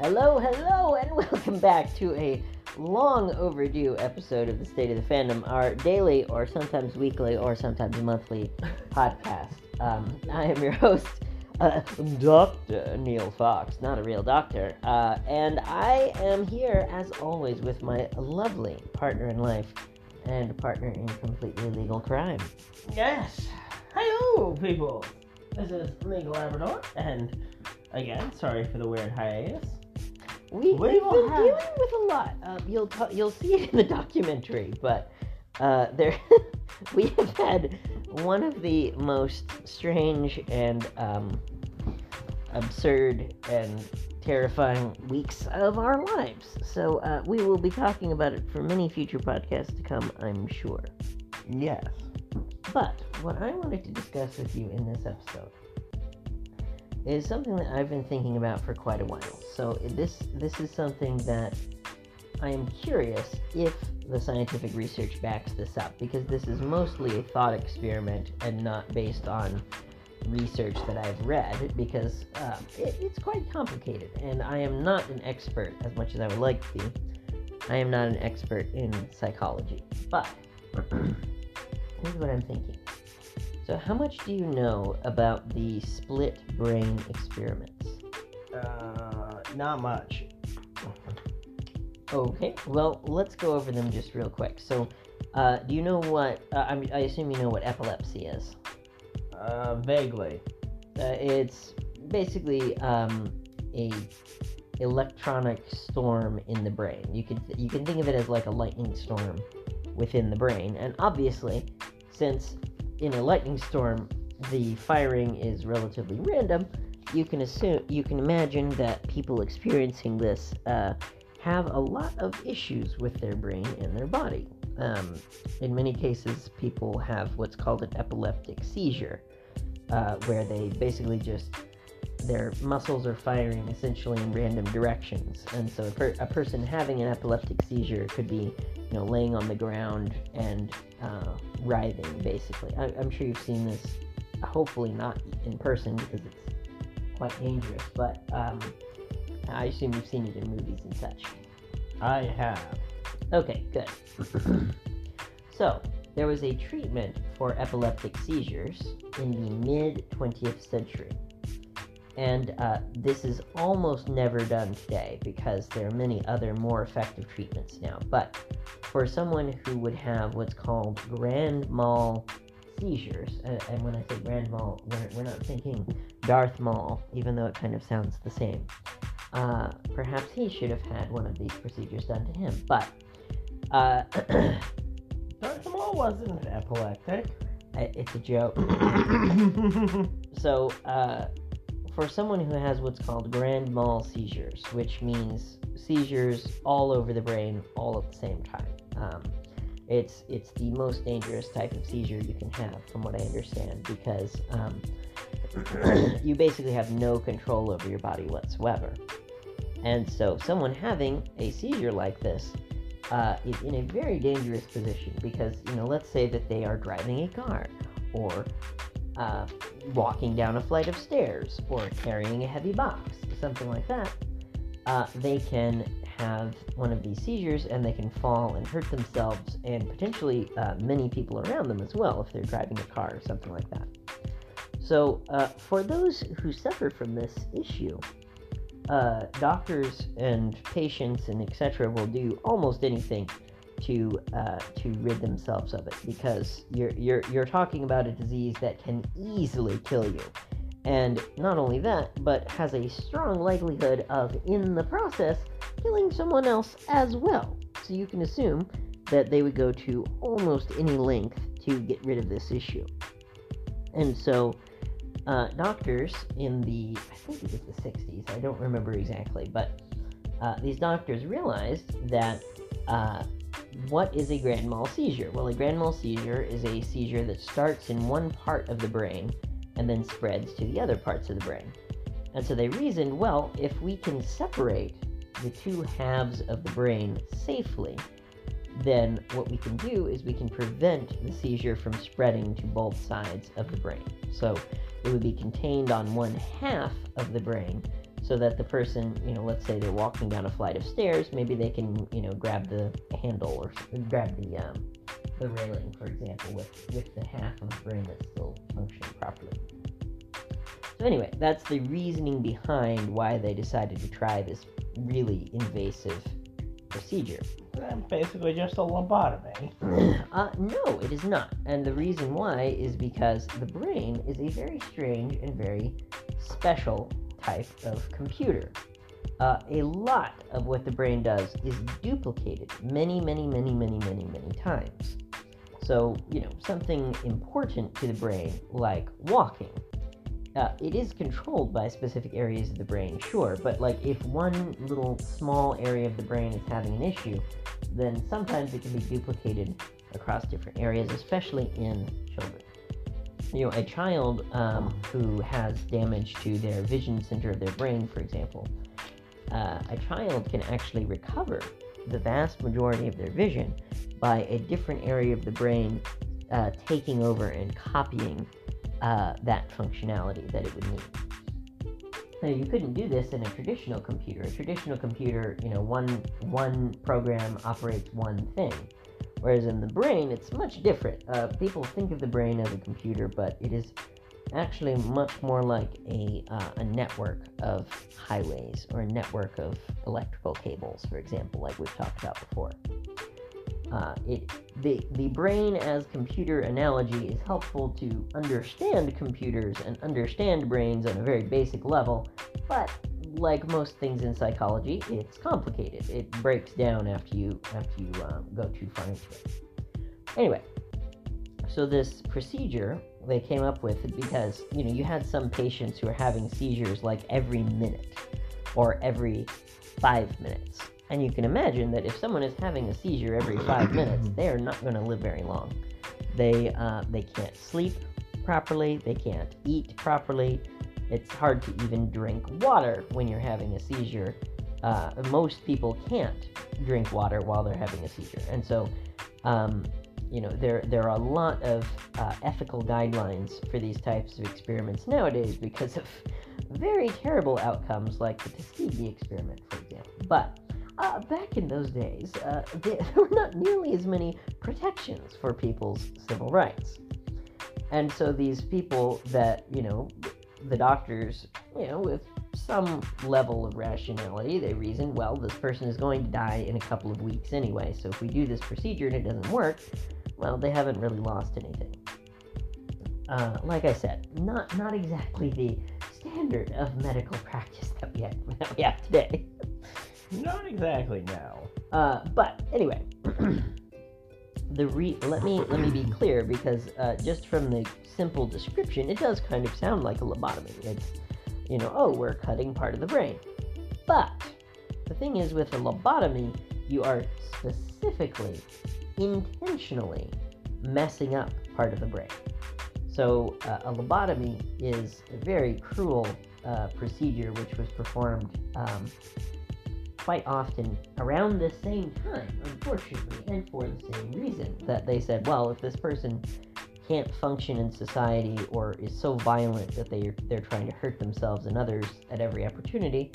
Hello, hello, and welcome back to a long overdue episode of the State of the Fandom, our daily or sometimes weekly or sometimes monthly podcast. Um, I am your host, uh, Dr. Neil Fox, not a real doctor, uh, and I am here as always with my lovely partner in life and partner in completely legal crime. Yes. Hello, people. This is Legal Labrador, and again, sorry for the weird hiatus. We, We we've been have- dealing with a lot. Uh, you'll you'll see it in the documentary, but uh, there we have had one of the most strange and um, absurd and terrifying weeks of our lives. So uh, we will be talking about it for many future podcasts to come, I'm sure. Yes. But what I wanted to discuss with you in this episode is something that I've been thinking about for quite a while. So this this is something that I am curious if the scientific research backs this up because this is mostly a thought experiment and not based on research that I've read because uh, it, it's quite complicated and I am not an expert as much as I would like to be. I am not an expert in psychology, but here's what I'm thinking. So, how much do you know about the split brain experiments? Uh, not much. Okay, well, let's go over them just real quick. So, uh, do you know what? Uh, I, I assume you know what epilepsy is. Uh, vaguely. Uh, it's basically um, a electronic storm in the brain. You can you can think of it as like a lightning storm within the brain, and obviously, since in a lightning storm the firing is relatively random, you can assume you can imagine that people experiencing this uh, have a lot of issues with their brain and their body. Um, in many cases, people have what's called an epileptic seizure, uh, where they basically just their muscles are firing essentially in random directions, and so a, per- a person having an epileptic seizure could be, you know, laying on the ground and uh, writhing. Basically, I- I'm sure you've seen this. Hopefully, not in person because it's quite dangerous, but um, I assume you've seen it in movies and such. I have. Okay, good. so, there was a treatment for epileptic seizures in the mid 20th century. And uh, this is almost never done today because there are many other more effective treatments now. But for someone who would have what's called grand mal seizures, uh, and when I say grand mal, we're, we're not thinking Darth Maul, even though it kind of sounds the same. Uh, perhaps he should have had one of these procedures done to him. But uh, Darth Maul wasn't epileptic. it's a joke. So, uh, for someone who has what's called grand mal seizures, which means seizures all over the brain all at the same time, um, it's it's the most dangerous type of seizure you can have, from what I understand, because um, you basically have no control over your body whatsoever. And so, someone having a seizure like this uh, is in a very dangerous position because, you know, let's say that they are driving a car or uh, walking down a flight of stairs or carrying a heavy box, something like that, uh, they can have one of these seizures and they can fall and hurt themselves and potentially uh, many people around them as well if they're driving a car or something like that. So, uh, for those who suffer from this issue, uh, doctors and patients and etc. will do almost anything to uh, to rid themselves of it because you're you're you're talking about a disease that can easily kill you, and not only that, but has a strong likelihood of in the process killing someone else as well. So you can assume that they would go to almost any length to get rid of this issue, and so. Uh, doctors in the, I think it was the 60s, I don't remember exactly, but uh, these doctors realized that uh, what is a grand mal seizure? Well, a grand mal seizure is a seizure that starts in one part of the brain and then spreads to the other parts of the brain. And so they reasoned, well, if we can separate the two halves of the brain safely, then what we can do is we can prevent the seizure from spreading to both sides of the brain. So it would be contained on one half of the brain so that the person, you know, let's say they're walking down a flight of stairs, maybe they can, you know, grab the handle or grab the um, the railing, for example, with with the half of the brain that's still functioning properly. So anyway, that's the reasoning behind why they decided to try this really invasive procedure. That's basically just a lobotomy. uh, no, it is not. And the reason why is because the brain is a very strange and very special type of computer. Uh, a lot of what the brain does is duplicated many, many, many, many, many, many times. So, you know, something important to the brain, like walking, uh, it is controlled by specific areas of the brain, sure, but like if one little small area of the brain is having an issue, then sometimes it can be duplicated across different areas, especially in children. You know, a child um, who has damage to their vision center of their brain, for example, uh, a child can actually recover the vast majority of their vision by a different area of the brain uh, taking over and copying uh, that functionality that it would need. Now, you couldn't do this in a traditional computer. A traditional computer, you know, one one program operates one thing, whereas in the brain, it's much different. Uh, people think of the brain as a computer, but it is actually much more like a uh, a network of highways or a network of electrical cables, for example, like we've talked about before. Uh, it the the brain as computer analogy is helpful to understand computers and understand brains on a very basic level, but like most things in psychology, it's complicated. It breaks down after you after you um, go too far into it. Anyway, so this procedure they came up with because you know you had some patients who are having seizures like every minute or every five minutes and you can imagine that if someone is having a seizure every five minutes, they are not going to live very long. They uh, they can't sleep properly. They can't eat properly. It's hard to even drink water when you're having a seizure. Uh, most people can't drink water while they're having a seizure, and so um, you know there there are a lot of uh, ethical guidelines for these types of experiments nowadays because of very terrible outcomes like the Tuskegee experiment, for example. But uh, back in those days, uh, there were not nearly as many protections for people's civil rights. And so these people that, you know, the doctors, you know, with some level of rationality, they reason, well, this person is going to die in a couple of weeks anyway, so if we do this procedure and it doesn't work, well, they haven't really lost anything. Uh, like I said, not not exactly the standard of medical practice that we have, that we have today. Not exactly now. Uh, but anyway, the re- let me let me be clear because uh, just from the simple description, it does kind of sound like a lobotomy. It's you know, oh, we're cutting part of the brain. But the thing is, with a lobotomy, you are specifically, intentionally messing up part of the brain. So uh, a lobotomy is a very cruel uh, procedure which was performed um, quite often around the same time, unfortunately, and for the same reason that they said, well, if this person can't function in society or is so violent that they they're trying to hurt themselves and others at every opportunity,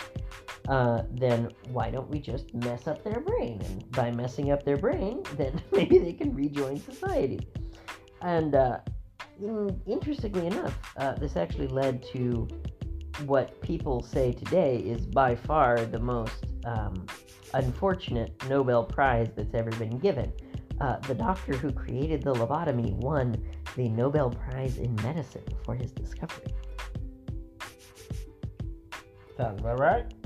uh, then why don't we just mess up their brain? And by messing up their brain, then maybe they can rejoin society. And uh, in, interestingly enough, uh, this actually led to what people say today is by far the most um, unfortunate Nobel Prize that's ever been given. Uh, the doctor who created the lobotomy won the Nobel Prize in Medicine for his discovery. Sounds about right.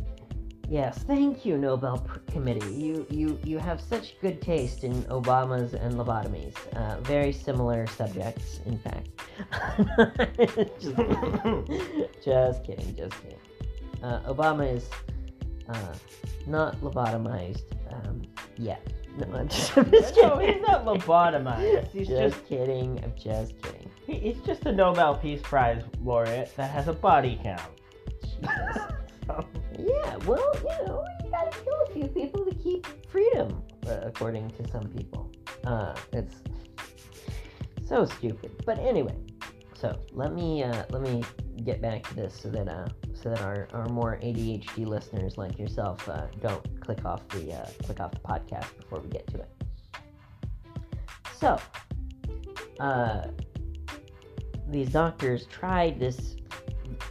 Yes, thank you, Nobel Committee. You you you have such good taste in Obamas and lobotomies. Uh, very similar subjects, in fact. just, kidding. just kidding, just kidding. Uh, Obama is uh, not lobotomized um, yet. No, I'm just, I'm just kidding. no, he's not lobotomized. He's just, just, kidding. I'm just kidding. he's just a Nobel Peace Prize laureate that has a body count. Jesus. Yeah, well, you know, you gotta kill a few people to keep freedom, uh, according to some people. Uh, it's so stupid. But anyway, so let me uh, let me get back to this so that uh, so that our, our more ADHD listeners like yourself uh, don't click off the uh, click off the podcast before we get to it. So, uh, these doctors tried this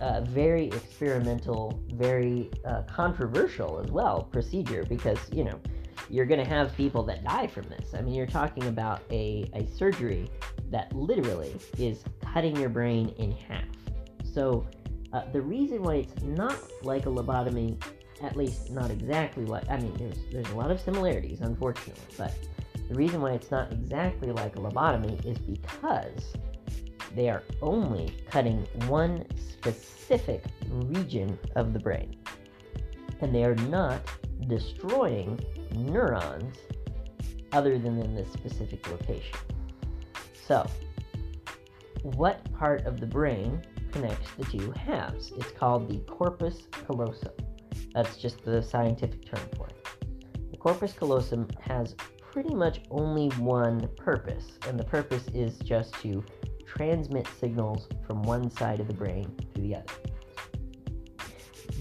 uh, very experimental, very uh, controversial as well procedure because you know you're going to have people that die from this. I mean, you're talking about a, a surgery that literally is cutting your brain in half. So, uh, the reason why it's not like a lobotomy, at least not exactly like, I mean, there's, there's a lot of similarities, unfortunately, but the reason why it's not exactly like a lobotomy is because they are only cutting one specific region of the brain. And they are not destroying neurons other than in this specific location. So, what part of the brain connects the two halves? It's called the corpus callosum. That's just the scientific term for it. The corpus callosum has pretty much only one purpose, and the purpose is just to transmit signals from one side of the brain to the other.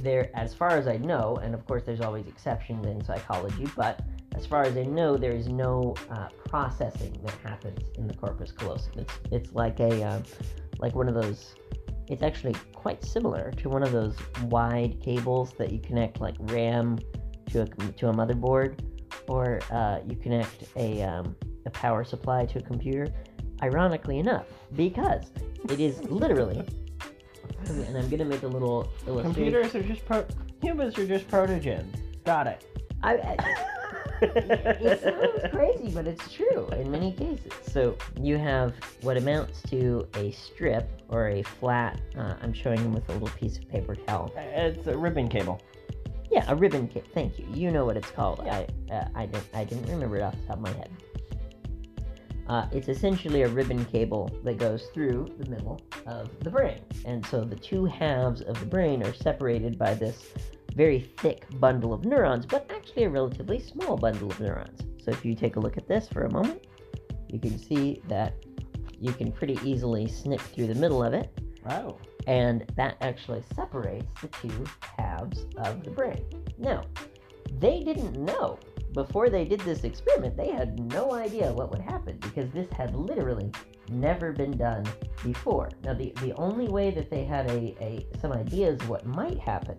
There, as far as I know, and of course there's always exceptions in psychology, but as far as I know, there is no uh, processing that happens in the corpus callosum. It's it's like a uh, like one of those. It's actually quite similar to one of those wide cables that you connect like RAM to a to a motherboard, or uh, you connect a um, a power supply to a computer. Ironically enough, because it is literally, and I'm gonna make a little illustration. Computers are just pro. Humans are just protogens. Got it. I, I, it sounds crazy, but it's true in many cases. So you have what amounts to a strip or a flat. Uh, I'm showing them with a little piece of paper towel. It's a ribbon cable. Yeah, a ribbon kit. Thank you. You know what it's called. Yeah. I uh, I didn't I didn't remember it off the top of my head. Uh, it's essentially a ribbon cable that goes through the middle of the brain, and so the two halves of the brain are separated by this very thick bundle of neurons, but actually a relatively small bundle of neurons. So if you take a look at this for a moment, you can see that you can pretty easily snip through the middle of it, Wow. and that actually separates the two halves of the brain. Now, they didn't know before they did this experiment, they had no idea what would happen because this had literally never been done before. Now, the, the only way that they had a, a some ideas what might happen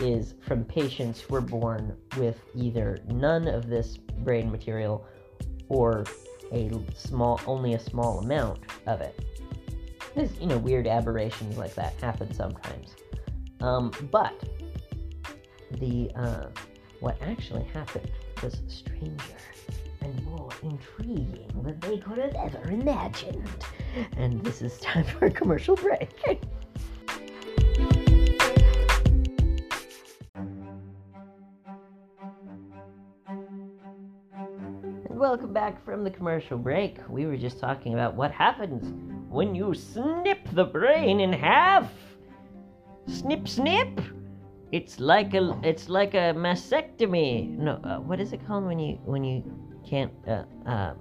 is from patients who were born with either none of this brain material or a small only a small amount of it. There's you know weird aberrations like that happen sometimes. Um, but the uh, what actually happened was stranger and more intriguing than they could have ever imagined. And this is time for a commercial break. And welcome back from the commercial break. We were just talking about what happens when you snip the brain in half. Snip, snip. It's like a it's like a mastectomy. No, uh, what is it called when you when you can't uh, uh,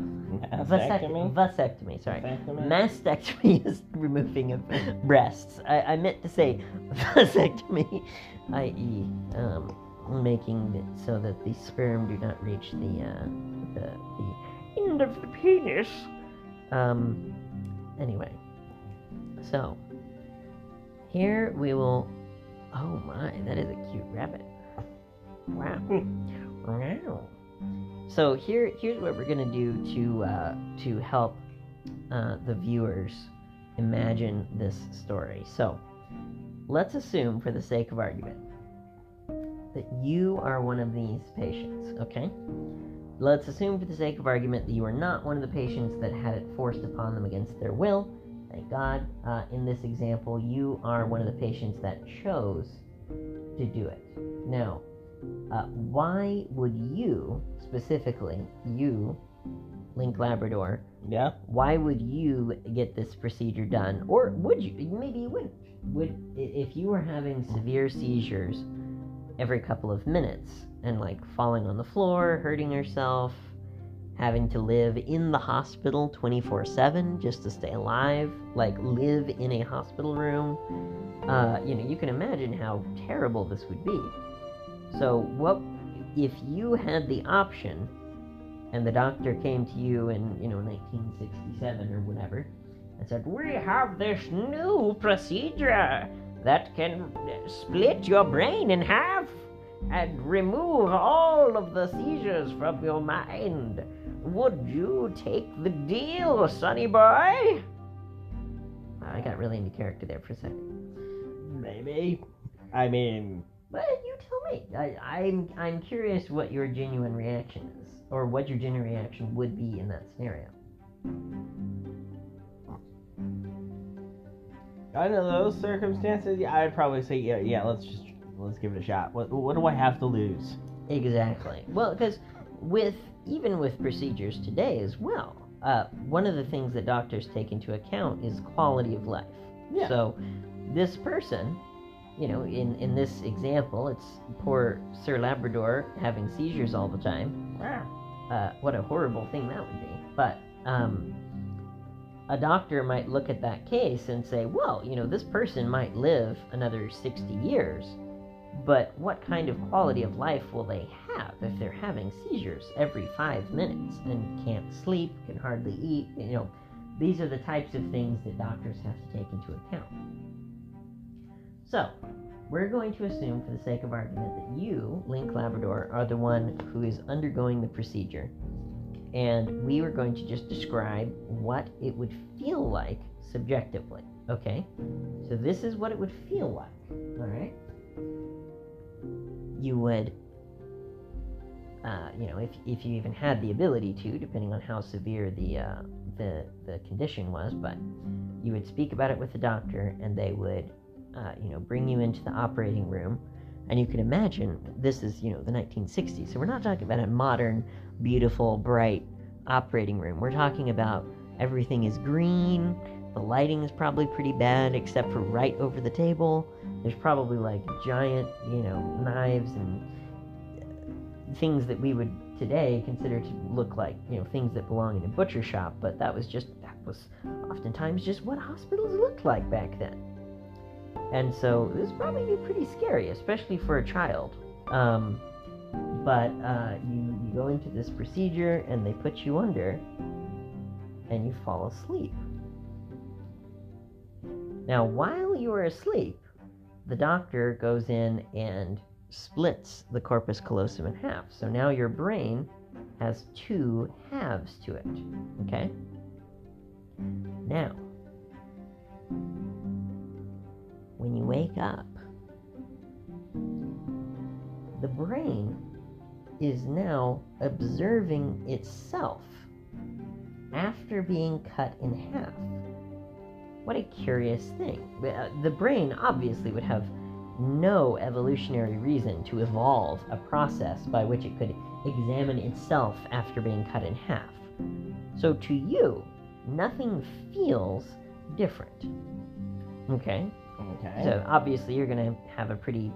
Vasectomy? vasectomy. Sorry, Vasectomy? mastectomy is removing of breasts. I, I meant to say vasectomy, i.e., um, making it so that the sperm do not reach the uh, the the end of the penis. Um. Anyway, so here we will. Oh my, that is a cute rabbit. Wow. wow. So here, here's what we're gonna do to uh, to help uh, the viewers imagine this story. So let's assume, for the sake of argument, that you are one of these patients. Okay. Let's assume, for the sake of argument, that you are not one of the patients that had it forced upon them against their will. Thank God. Uh, in this example, you are one of the patients that chose to do it. Now, uh, why would you, specifically, you, Link Labrador, Yeah. why would you get this procedure done? Or would you? Maybe you wouldn't. Would if you were having severe seizures every couple of minutes and like falling on the floor, hurting yourself, having to live in the hospital 24 7 just to stay alive, like live in a hospital room. Uh, you know, you can imagine how terrible this would be. So, what if you had the option and the doctor came to you in, you know, 1967 or whatever and said, We have this new procedure that can split your brain in half and remove all of the seizures from your mind. Would you take the deal, sonny boy? I got really into character there for a second. Maybe. I mean, But you tell me. I, I'm I'm curious what your genuine reaction is, or what your genuine reaction would be in that scenario. under those circumstances, yeah, I'd probably say, yeah, yeah, let's just let's give it a shot. What what do I have to lose? Exactly. Well, because with even with procedures today as well, uh, one of the things that doctors take into account is quality of life. Yeah. So, this person, you know, in in this example, it's poor Sir Labrador having seizures all the time. Uh, what a horrible thing that would be. But um, a doctor might look at that case and say, well, you know, this person might live another 60 years, but what kind of quality of life will they have if they're having seizures every five minutes and can't sleep, can hardly eat? You know, these are the types of things that doctors have to take into account. So, we're going to assume, for the sake of argument, that you, Link Labrador, are the one who is undergoing the procedure. And we are going to just describe what it would feel like subjectively. Okay? So, this is what it would feel like. All right? You would, uh, you know, if, if you even had the ability to, depending on how severe the, uh, the, the condition was, but you would speak about it with the doctor and they would uh, you know, bring you into the operating room. And you can imagine this is, you know, the 1960s. So we're not talking about a modern, beautiful, bright operating room. We're talking about everything is green. The lighting is probably pretty bad, except for right over the table. There's probably like giant, you know, knives and things that we would today consider to look like, you know, things that belong in a butcher shop. But that was just, that was oftentimes just what hospitals looked like back then. And so this probably be pretty scary, especially for a child. Um, but uh, you, you go into this procedure and they put you under and you fall asleep. Now, while you are asleep, the doctor goes in and splits the corpus callosum in half. So now your brain has two halves to it. Okay? Now, when you wake up, the brain is now observing itself after being cut in half. What a curious thing. Uh, The brain obviously would have no evolutionary reason to evolve a process by which it could examine itself after being cut in half. So to you, nothing feels different. Okay? Okay. So obviously you're gonna have a pretty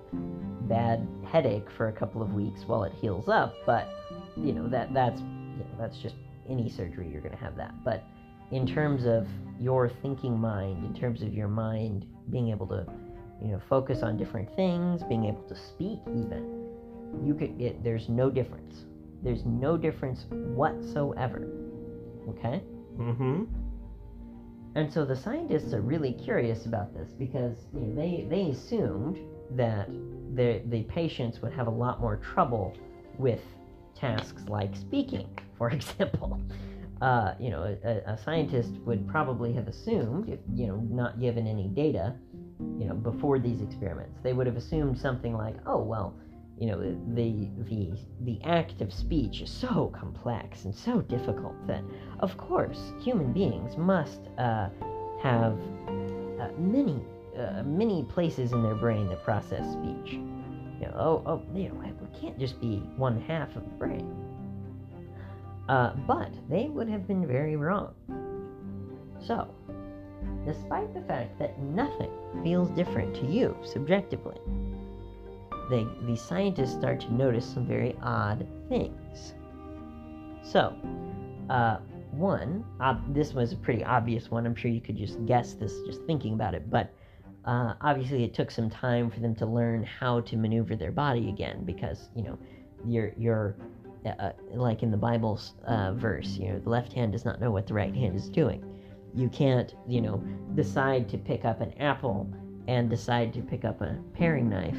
bad headache for a couple of weeks while it heals up, but you know that that's you know, that's just any surgery you're gonna have that. But in terms of your thinking mind, in terms of your mind being able to you know focus on different things, being able to speak even, you could it, there's no difference. There's no difference whatsoever. Okay? mm-hmm. And so the scientists are really curious about this because you know, they, they assumed that the, the patients would have a lot more trouble with tasks like speaking, for example. Uh, you know, a, a scientist would probably have assumed, if you know, not given any data, you know, before these experiments, they would have assumed something like, oh well, you know, the the the act of speech is so complex and so difficult that, of course, human beings must uh, have uh, many uh, many places in their brain that process speech. You know, oh, oh, you know, it can't just be one half of the brain. Uh, but they would have been very wrong. So, despite the fact that nothing feels different to you subjectively, the, the scientists start to notice some very odd things. So, Uh, one, this was a pretty obvious one. I'm sure you could just guess this just thinking about it, but uh, obviously it took some time for them to learn how to maneuver their body again because you know you're you're uh, like in the Bible's uh, verse, you know, the left hand does not know what the right hand is doing. You can't, you know, decide to pick up an apple and decide to pick up a paring knife.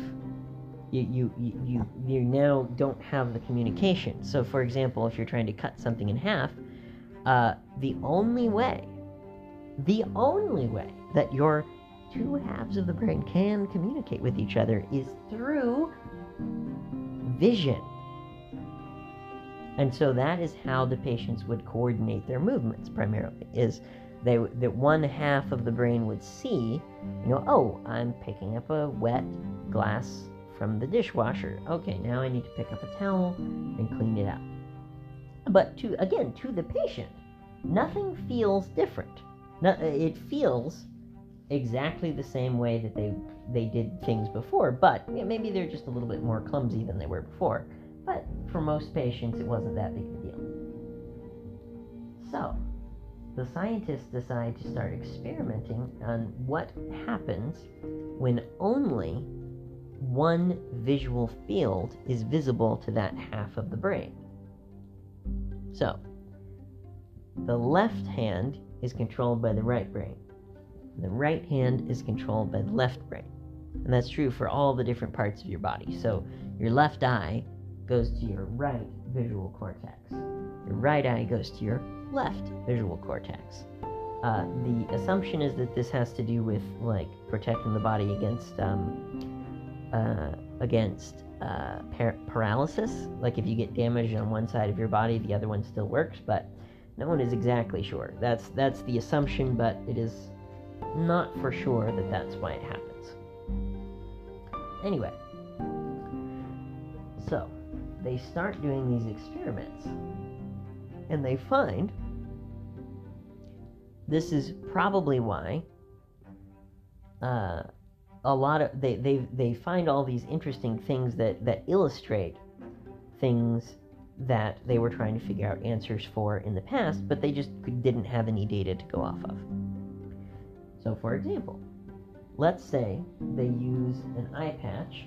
You, you, you, you, you now don't have the communication. So, for example, if you're trying to cut something in half, uh, the only way, the only way that your two halves of the brain can communicate with each other is through vision. And so that is how the patients would coordinate their movements primarily is they that one half of the brain would see, you know, oh, I'm picking up a wet glass from the dishwasher. Okay, now I need to pick up a towel and clean it up. But to again, to the patient, nothing feels different. No, it feels exactly the same way that they they did things before, but maybe they're just a little bit more clumsy than they were before. But for most patients, it wasn't that big of a deal. So, the scientists decide to start experimenting on what happens when only one visual field is visible to that half of the brain. So, the left hand is controlled by the right brain. The right hand is controlled by the left brain. And that's true for all the different parts of your body. So, your left eye goes to your right visual cortex. Your right eye goes to your left visual cortex. Uh, the assumption is that this has to do with like protecting the body against um, uh, against uh, par- paralysis. Like if you get damage on one side of your body, the other one still works, but no one is exactly sure. That's that's the assumption, but it is not for sure that that's why it happens. Anyway, so they start doing these experiments and they find this is probably why uh, a lot of they, they they find all these interesting things that that illustrate things that they were trying to figure out answers for in the past but they just didn't have any data to go off of. So for example let's say they use an eye patch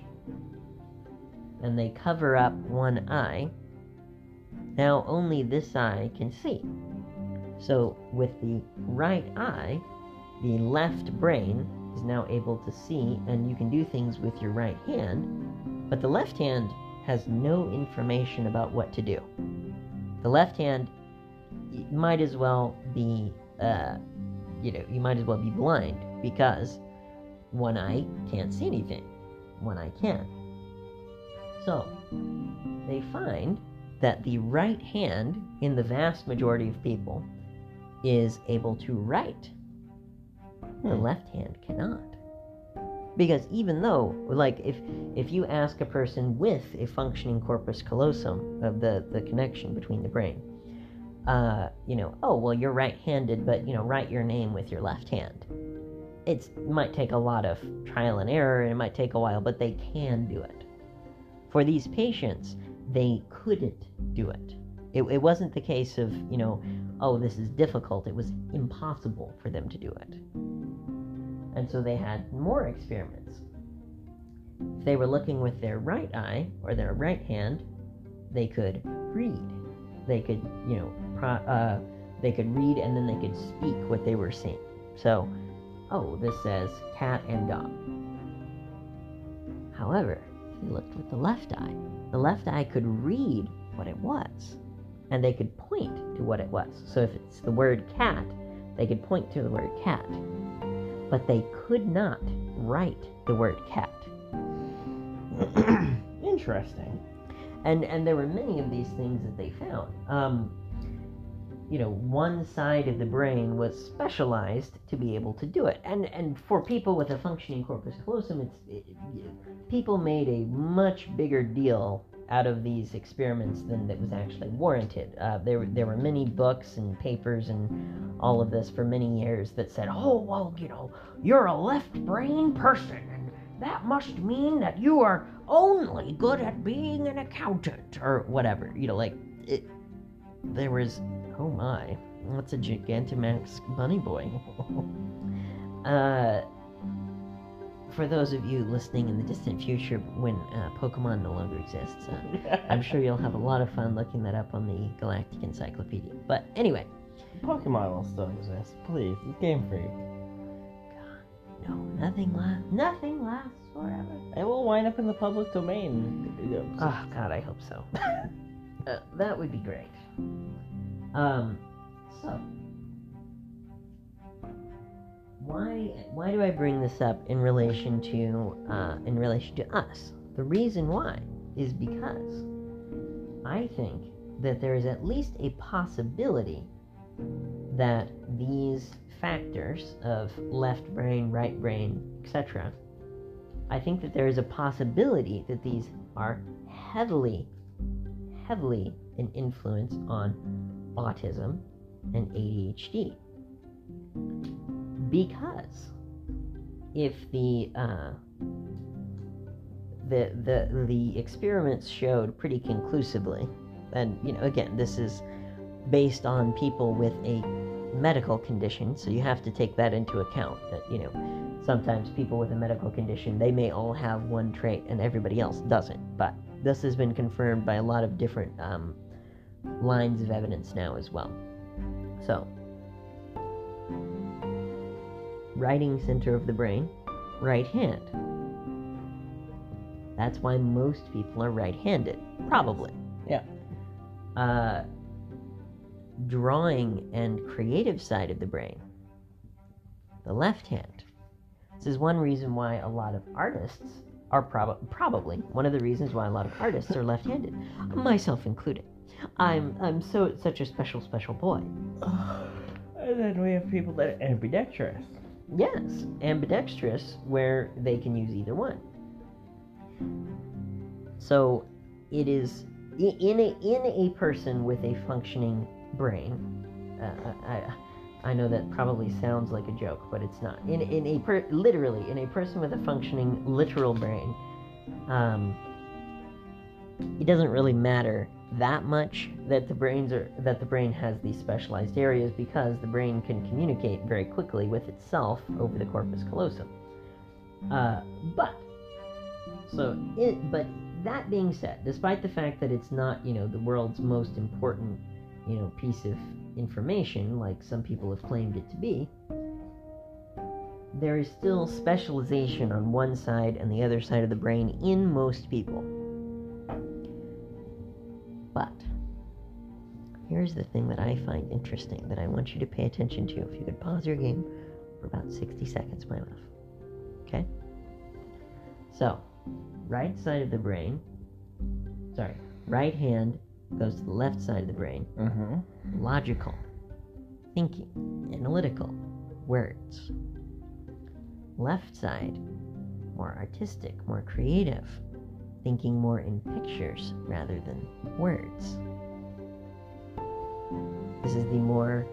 and they cover up one eye, now only this eye can see. So with the right eye, the left brain is now able to see, and you can do things with your right hand, but the left hand has no information about what to do. The left hand might as well be, uh, you know, you might as well be blind because one eye can't see anything, one eye can. So, they find that the right hand, in the vast majority of people, is able to write. Hmm. The left hand cannot. Because even though, like, if if you ask a person with a functioning corpus callosum of the the connection between the brain, uh, you know, oh well, you're right-handed, but you know, write your name with your left hand. It's, it might take a lot of trial and error, and it might take a while, but they can do it. For these patients, they couldn't do it. it. It wasn't the case of, you know, oh, this is difficult. It was impossible for them to do it. And so they had more experiments. If they were looking with their right eye or their right hand, they could read. They could, you know, pro- uh, they could read and then they could speak what they were seeing. So, oh, this says cat and dog. However, he looked with the left eye. The left eye could read what it was, and they could point to what it was. So if it's the word cat, they could point to the word cat. But they could not write the word cat. Interesting. And and there were many of these things that they found. Um, you know, one side of the brain was specialized to be able to do it. And and for people with a functioning corpus callosum, it's it, people made a much bigger deal out of these experiments than that was actually warranted. Uh, there there were many books and papers and all of this for many years that said, "Oh, well, you know, you're a left brain person and that must mean that you are only good at being an accountant or whatever." You know, like it there was oh my, that's a Gigantamax bunny boy. uh, for those of you listening in the distant future when uh, Pokemon no longer exists, uh, I'm sure you'll have a lot of fun looking that up on the Galactic Encyclopedia. But anyway, Pokemon will still exist. Please, it's game Freak. God, no, nothing lasts. Nothing lasts forever. It will wind up in the public domain. Oh God, I hope so. uh, that would be great. Um, so why why do I bring this up in relation to uh, in relation to us? The reason why is because I think that there is at least a possibility that these factors of left brain, right brain, etc. I think that there is a possibility that these are heavily, heavily an influence on autism and ADHD. Because if the uh, the the the experiments showed pretty conclusively, and you know, again, this is based on people with a medical condition, so you have to take that into account. That you know, sometimes people with a medical condition they may all have one trait and everybody else doesn't. But this has been confirmed by a lot of different um, lines of evidence now as well. So, writing center of the brain, right hand. That's why most people are right-handed, probably. Yeah. Uh, drawing and creative side of the brain, the left hand. This is one reason why a lot of artists are prob- probably one of the reasons why a lot of artists are left-handed, myself included. I'm I'm so such a special special boy. And then we have people that are ambidextrous. Yes, ambidextrous, where they can use either one. So, it is in a in a person with a functioning brain. Uh, I I know that probably sounds like a joke, but it's not. In in a per, literally in a person with a functioning literal brain, um, it doesn't really matter that much that the brains are that the brain has these specialized areas because the brain can communicate very quickly with itself over the corpus callosum. Uh, but so it but that being said, despite the fact that it's not you know the world's most important you know piece of information like some people have claimed it to be, there is still specialization on one side and the other side of the brain in most people. But here's the thing that I find interesting that I want you to pay attention to. If you could pause your game for about 60 seconds, my love. Okay? So, right side of the brain, sorry, right hand goes to the left side of the brain. Mm-hmm. Logical, thinking, analytical, words. Left side, more artistic, more creative, thinking more in pictures rather than words. This is the more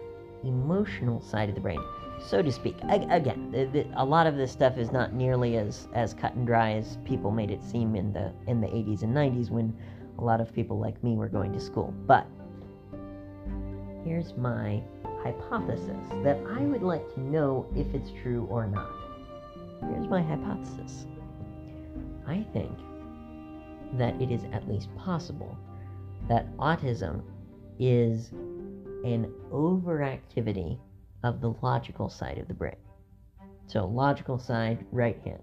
emotional side of the brain, so to speak. Again, the, the, a lot of this stuff is not nearly as, as cut and dry as people made it seem in the in the 80s and 90s when a lot of people like me were going to school. But here's my hypothesis that I would like to know if it's true or not. Here's my hypothesis. I think that it is at least possible that autism is an overactivity of the logical side of the brain. So, logical side, right hand.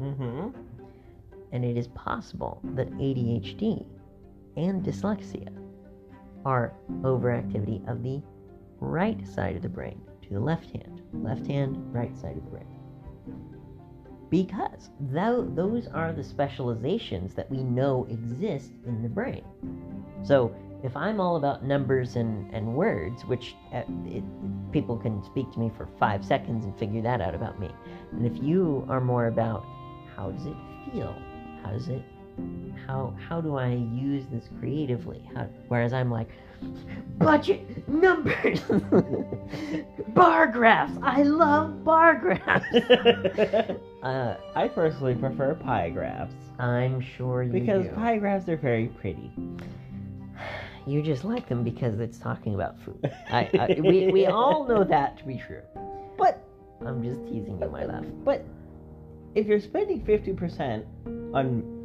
Mm-hmm. And it is possible that ADHD and dyslexia are overactivity of the right side of the brain to the left hand. Left hand, right side of the brain. Because tho- those are the specializations that we know exist in the brain. So, if I'm all about numbers and, and words, which uh, it, people can speak to me for five seconds and figure that out about me, and if you are more about how does it feel, how does it, how how do I use this creatively? How, whereas I'm like, budget numbers, bar graphs. I love bar graphs. uh, I personally prefer pie graphs I'm sure you because do. pie graphs are very pretty. You just like them because it's talking about food. I, I we, we all know that to be true. But I'm just teasing you, my love. but if you're spending fifty percent on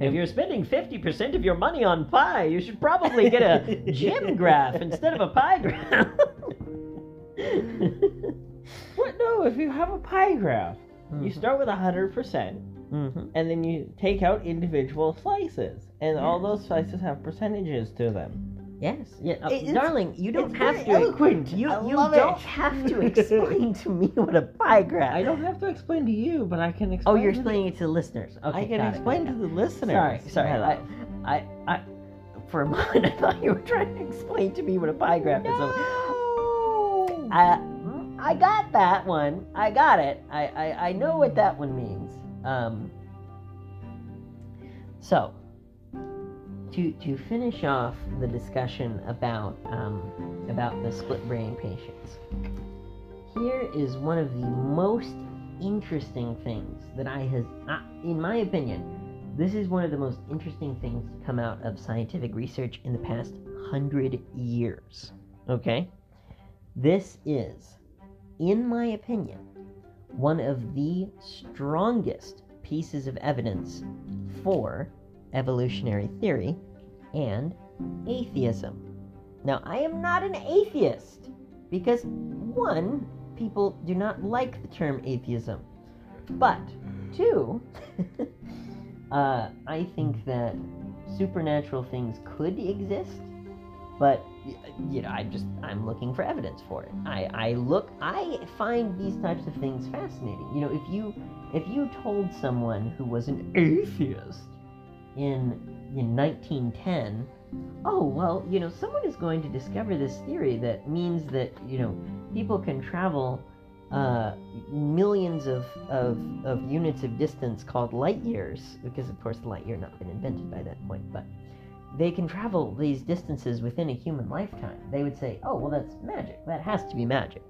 If you're spending 50% of your money on pie, you should probably get a gym graph instead of a pie graph. what? No, if you have a pie graph, you Mhm. start with hundred percent, Mhm. and then you take out individual slices, and all those slices have percentages to them. Yes, yeah, uh, It- darling, you don't have to. eloquent. You you don't it. have to explain to me what a pie graph. I don't have to explain to you, but I can explain. Oh, you're to the- explaining it to the listeners. Okay, I can explain to the listeners. Sorry, sorry. I. I, I, for a moment, I thought you were trying to explain to me what a pie graph is. So, No. I, I got that one. I got it. I, I, I know what that one means. Um, so, to to finish off the discussion about um, about the split brain patients, here is one of the most interesting things that I has, uh, in my opinion, this is one of the most interesting things to come out of scientific research in the past hundred years. Okay, this is, in my opinion, one of the strongest pieces of evidence for evolutionary theory and atheism. Now, I am not an atheist because, one, people do not like the term atheism, but two, uh, I think that supernatural things could exist, but you know, I just I'm looking for evidence for it. I I look I find these types of things fascinating. You know, if you if you told someone who was an atheist in in 1910, oh well, you know, someone is going to discover this theory that means that you know people can travel uh, millions of, of, of units of distance called light years, because of course the light year not been invented by that point, but they can travel these distances within a human lifetime. They would say, oh, well, that's magic. That has to be magic.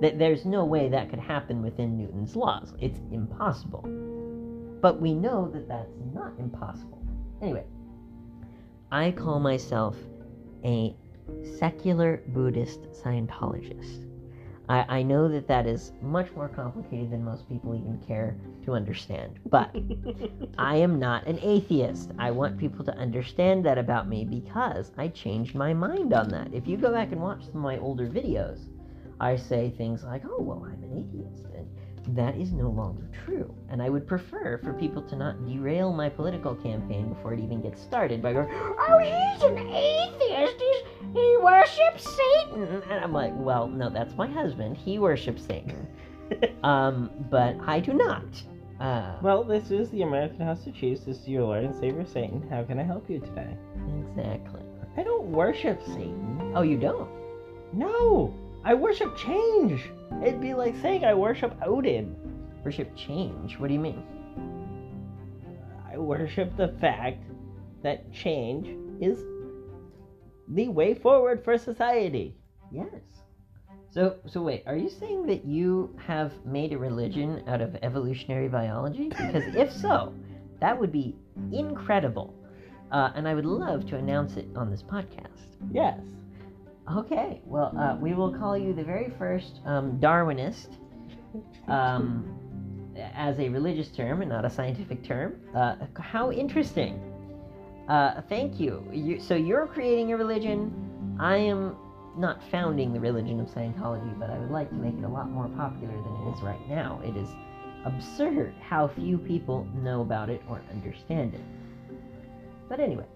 That there's no way that could happen within Newton's laws. It's impossible. But we know that that's not impossible. Anyway, I call myself a secular Buddhist Scientologist. I, I know that that is much more complicated than most people even care to understand, but I am not an atheist. I want people to understand that about me because I changed my mind on that. If you go back and watch some of my older videos, I say things like, oh, well, I'm an atheist. That is no longer true. And I would prefer for people to not derail my political campaign before it even gets started by going, oh, he's an atheist. He's, he worships Satan. And I'm like, well, no, that's my husband. He worships Satan. um, but I do not. Uh, Well, this is the American House of Chiefs. This is your Lord and Savior Satan. How can I help you today? exactly. I don't worship Satan. Oh, you don't? No, I worship change. It'd be like saying I worship Odin. Worship change. What do you mean? I worship the fact that change is the way forward for society. Yes. So, so wait, are you saying that you have made a religion out of evolutionary biology? Because if so, that would be incredible. Uh, and I would love to announce it on this podcast. Yes. Okay, well, uh, we will call you the very first um, Darwinist um, as a religious term and not a scientific term. Uh, how interesting. Uh, thank you. you. So you're creating a religion. I am not founding the religion of Scientology, but I would like to make it a lot more popular than it is right now. It is absurd how few people know about it or understand it. But anyway,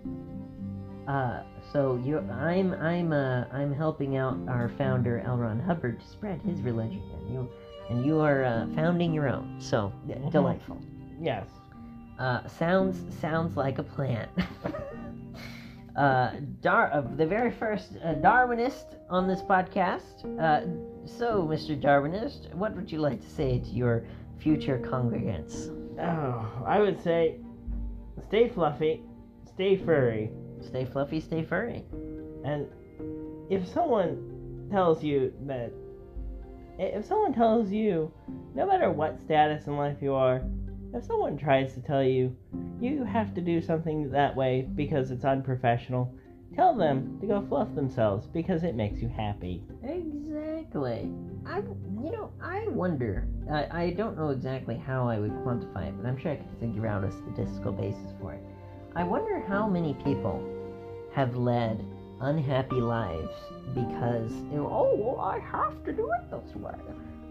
uh, so you, I'm, I'm, uh, I'm helping out our founder L. Ron Hubbard to spread his religion, and you, and you are uh, founding your own. So Mhm. delightful. Yes. Uh, sounds sounds like a plan. uh, Dar- uh, the very first uh, Darwinist on this podcast. Uh, so, Mr. Darwinist, what would you like to say to your future congregants? Oh, I would say stay fluffy, stay furry, Stay fluffy, stay furry. and if someone tells you that if someone tells you no matter what status in life you are if someone tries to tell you you have to do something that way because it's unprofessional tell them to go fluff themselves because it makes you happy. Exactly. I, you know, I wonder. I, I don't know exactly how I would quantify it, but I'm sure I could figure out a statistical basis for it. I wonder how many people have led unhappy lives because you know, oh, well, I have to do it this way.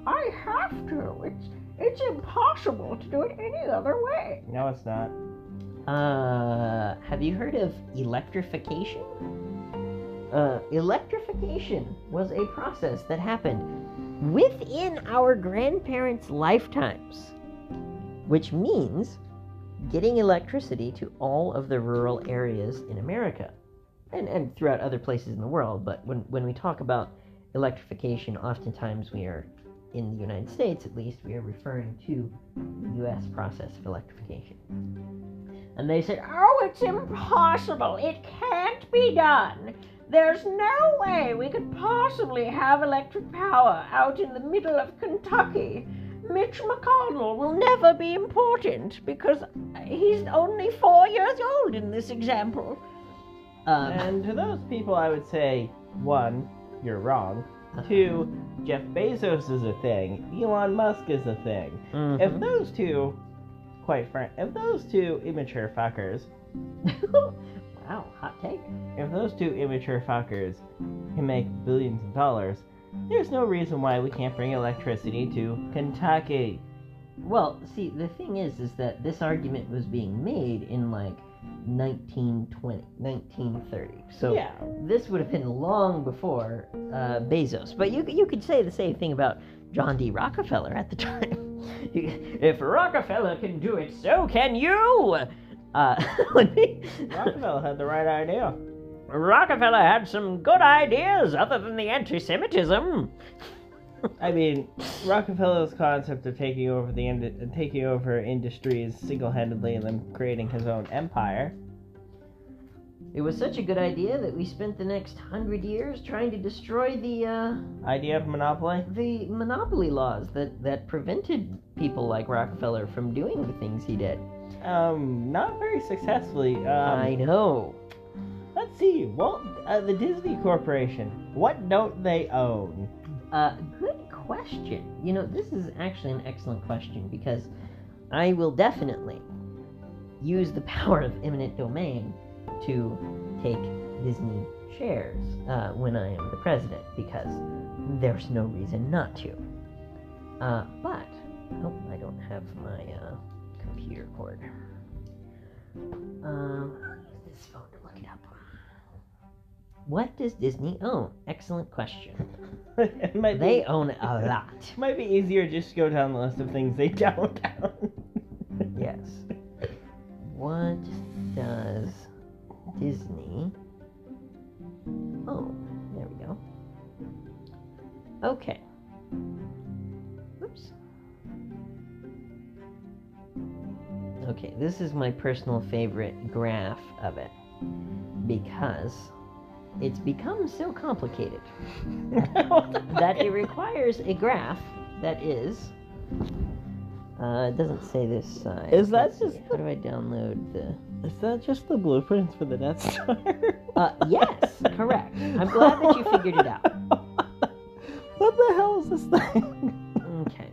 I have to. It's it's impossible to do it any other way. No, it's not. Uh, have you heard of electrification? Uh, electrification was a process that happened within our grandparents' lifetimes, which means getting electricity to all of the rural areas in America and, and throughout other places in the world. But when, when we talk about electrification, oftentimes we are, in the United States at least, we are referring to the US process of electrification. And they said, Oh, it's impossible. It can't be done. There's no way we could possibly have electric power out in the middle of Kentucky. Mitch McConnell will never be important because he's only four years old in this example. Um, And to those people, I would say one, you're wrong. Two, Jeff Bezos is a thing. Elon Musk is a thing. mhm. If those two, quite frank, if those two immature fuckers, wow, hot take. if those two immature fuckers can make billions of dollars, there's no reason why we can't bring electricity to Kentucky. Well, see, the thing is, is that this argument was being made in like 1920, 1930. So yeah, this would have been long before uh, Bezos. But you you could say the same thing about John D. Rockefeller at the time. if Rockefeller can do it, so can you. Uh, Rockefeller had the right idea. Rockefeller had some good ideas other than the anti-Semitism. I mean, Rockefeller's concept of taking over the ind- taking over industries single-handedly and then creating his own empire. It was such a good idea that we spent the next hundred years trying to destroy the uh, Idea of monopoly. the monopoly laws that that prevented people like Rockefeller from doing the things he did. Um, not very successfully. Um, I know. Let's see. Walt, uh, the Disney Corporation. What don't they own? Uh, good question. You know, this is actually an excellent question because I will definitely use the power of eminent domain to take Disney shares uh, when I am the president because there's no reason not to. Uh, but, oh, I don't have my uh, computer cord. Um, What does Disney own? Excellent question. They be, own a lot. It might be easier just to go down the list of things they don't own. Yes. What does Disney? Oh, there we go. Okay. Oops. Okay, this is my personal favorite graph of it because it's become so complicated that it requires a graph that is. Uh, it doesn't say this size. Is that Let's see, just How do I download the? Is that just the blueprints for the Death Star? Uh, yes, correct. I'm glad that you figured it out. what the hell is this thing? Okay.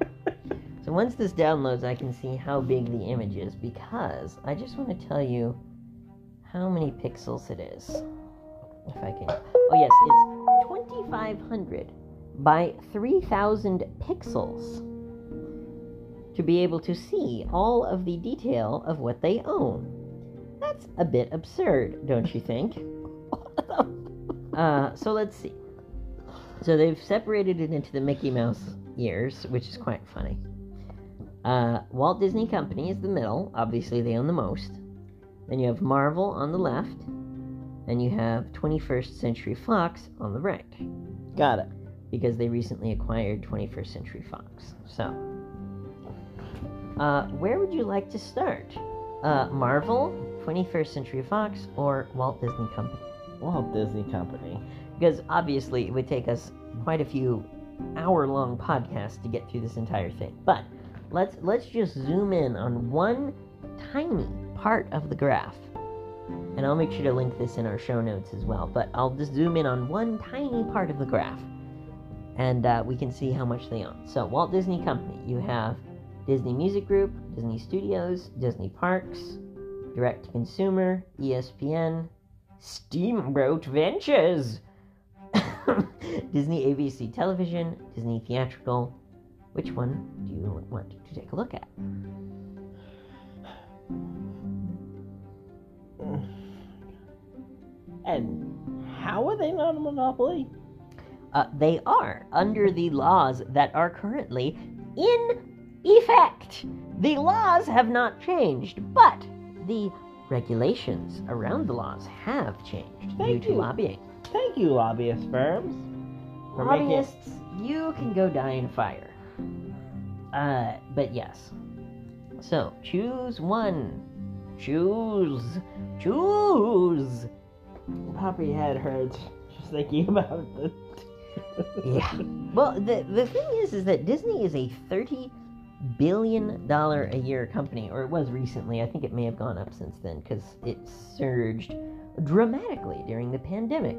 So once this downloads, I can see how big the image is because I just want to tell you how many pixels it is. If I can. Oh yes, it's 2,500 by 3,000 pixels to be able to see all of the detail of what they own. That's a bit absurd, don't you think? Uh, so let's see. So they've separated it into the Mickey Mouse years, which is quite funny. Uh, Walt Disney Company is the middle. Obviously, they own the most. Then you have Marvel on the left. Then you have 21st Century Fox on the right, Got it. because they recently acquired 21st Century Fox. So, uh, where would you like to start? Uh, Marvel, 21st Century Fox, or Walt Disney Company? Walt Disney Company. because obviously it would take us quite a few hour-long podcasts to get through this entire thing. But let's let's just zoom in on one tiny part of the graph. And I'll make sure to link this in our show notes as well. But I'll just zoom in on one tiny part of the graph. And uh, we can see how much they own. So, Walt Disney Company, you have Disney Music Group, Disney Studios, Disney Parks, Direct to Consumer, ESPN, Steamboat Ventures, Disney ABC Television, Disney Theatrical. Which one do you want to take a look at? And how are they not a monopoly? Uh, they are under the laws that are currently in effect. The laws have not changed, but the regulations around the laws have changed Thank due to you. lobbying. Thank you, lobbyist firms. for making- Lobbyists, you can go die in fire. Uh, but yes. So choose one. Choose. Choose. Poppy head hurts just thinking about this. Yeah. Well, the the thing is, is that Disney is a thirty billion dollar a year company, or it was recently. I think it may have gone up since then because it surged dramatically during the pandemic.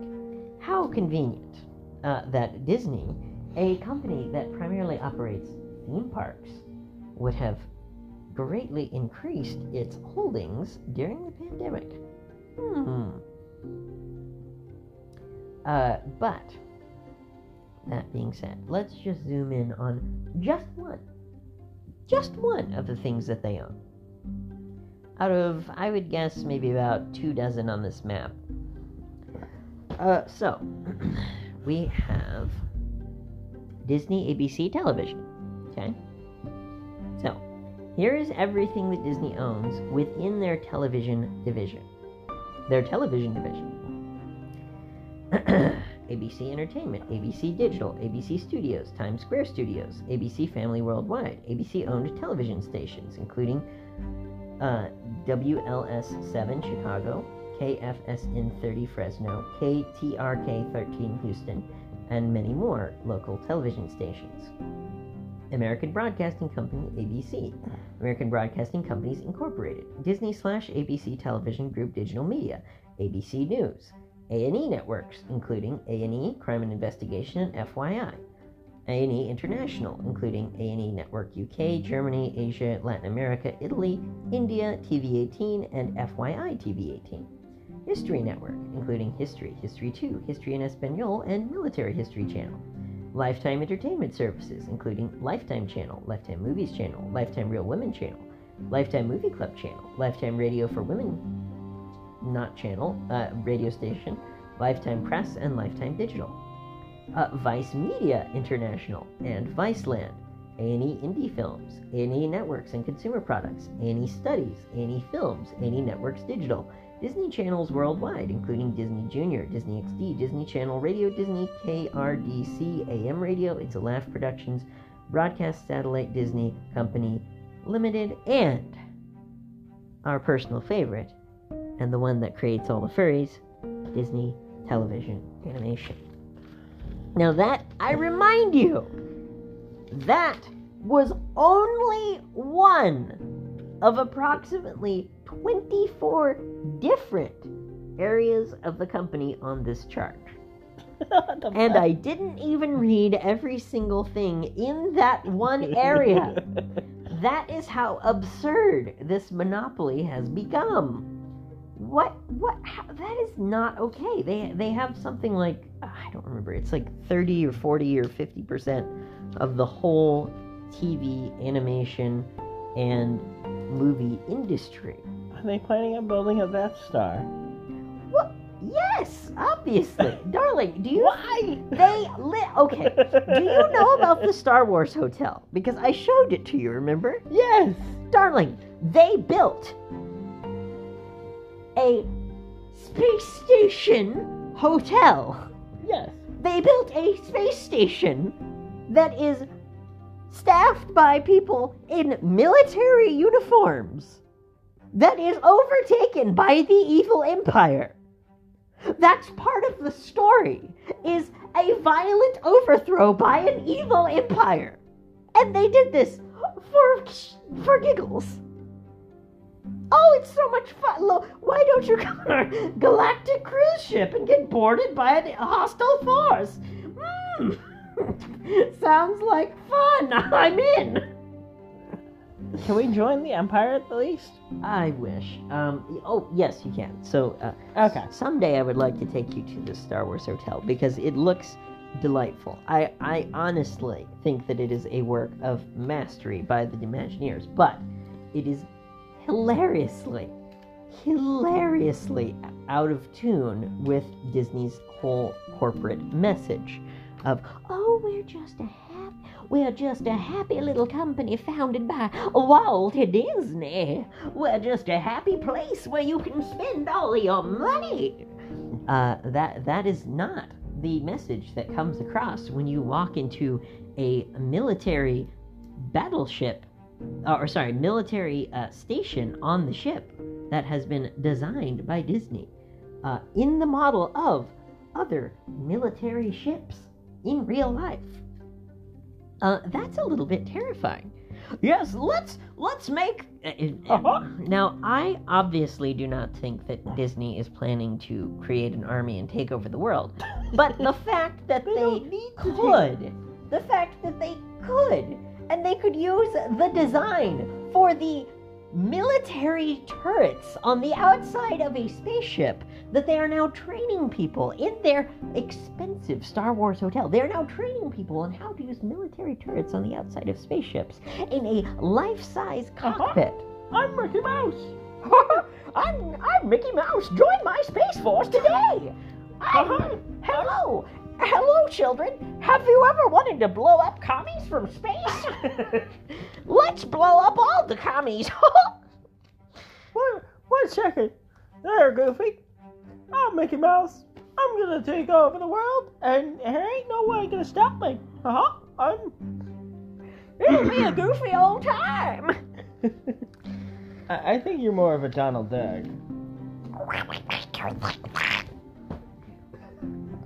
How convenient uh, that Disney, a company that primarily operates theme parks, would have greatly increased its holdings during the pandemic. Hmm. Uh, but that being said, let's just zoom in on just one. Just one of the things that they own. Out of, I would guess, maybe about two dozen on this map. Uh, so, we have Disney ABC Television. Okay? So, here is everything that Disney owns within their television division. Their television division. ABC Entertainment, ABC Digital, ABC Studios, Times Square Studios, ABC Family Worldwide, ABC owned television stations, including uh, WLS 7 Chicago, KFSN 30 Fresno, KTRK 13 Houston, and many more local television stations. American Broadcasting Company, ABC, American Broadcasting Companies Incorporated, Disney slash ABC Television Group Digital Media, ABC News, A&E networks, including A&E Crime and Investigation and FYI, A&E International, including A&E Network UK, Germany, Asia, Latin America, Italy, India, TV18, and FYI TV18. History Network, including History, History 2, History in Espanol, and Military History Channel. Lifetime Entertainment Services, including Lifetime Channel, Lifetime Movies Channel, Lifetime Real Women Channel, Lifetime Movie Club Channel, Lifetime Radio for Women, not channel, uh, radio station, Lifetime Press, and Lifetime Digital. Uh, Vice Media International and Viceland, A&E Indie Films, A&E Networks and Consumer Products, A&E Studies, A&E Films, A&E Networks Digital, Disney channels worldwide, including Disney Junior, Disney XD, Disney Channel Radio, Disney KRDC, AM Radio, It's a Laugh Productions, Broadcast Satellite Disney Company Limited, and our personal favorite, and the one that creates all the furries, Disney Television Animation. Now, that, I remind you, that was only one of approximately 24 different areas of the company on this chart. And? I didn't even read every single thing in that one area. that is how absurd this monopoly has become. What what how, that is not okay. They they have something like I don't remember. It's like 30 or 40 or 50% of the whole TV animation and movie industry. Are they planning on building a Death Star? What? Yes, obviously. Darling, do you Why? they lit okay. Do you know about the Star Wars hotel? Because I showed it to you, remember? Yes. Darling, they built a space station hotel. Yes. They built a space station that is staffed by people in military uniforms that is overtaken by the evil empire. That's part of the story is a violent overthrow by an evil empire. And they did this for for giggles. Oh, it's so much fun! Lo- Why don't you come on our galactic cruise ship and get boarded by a hostile force? Hmm. Sounds like fun. I'm in. Can we join the Empire at the least? I wish. Um. Oh, yes, you can. So, uh, Okay. someday I would like to take you to the Star Wars Hotel because it looks delightful. I, I honestly think that it is a work of mastery by the Imagineers, but it is hilariously, hilariously out of tune with Disney's whole corporate message of, oh, we're just a happy. We're just a happy little company founded by Walt Disney. We're just a happy place where you can spend all your money. Uh, that that is not the message that comes across when you walk into a military battleship, uh, or sorry, military uh, station on the ship that has been designed by Disney uh, in the model of other military ships in real life. Uh, that's a little bit terrifying. Yes, let's let's make. uh, uh, Uh-huh. Now, I obviously do not think that Disney is planning to create an army and take over the world, but the fact that They they, don't need to do- could, the fact that they could, and they could use the design for the military turrets on the outside of a spaceship that they are now training people in their expensive Star Wars hotel. They are now training people on how to use military turrets on the outside of spaceships in a life-size Uh-huh. cockpit. I'm Mickey Mouse. I'm I'm Mickey Mouse. Join my space force today. Uh-huh. hello, hello, children. Have you ever wanted to blow up commies from space? Let's blow up all the commies. One, one second. There, Goofy. I'm Mickey Mouse. I'm gonna take over the world, and there ain't no way gonna stop me. Uh huh. I'm. It'll be a goofy old time. I, I think you're more of a Donald Duck.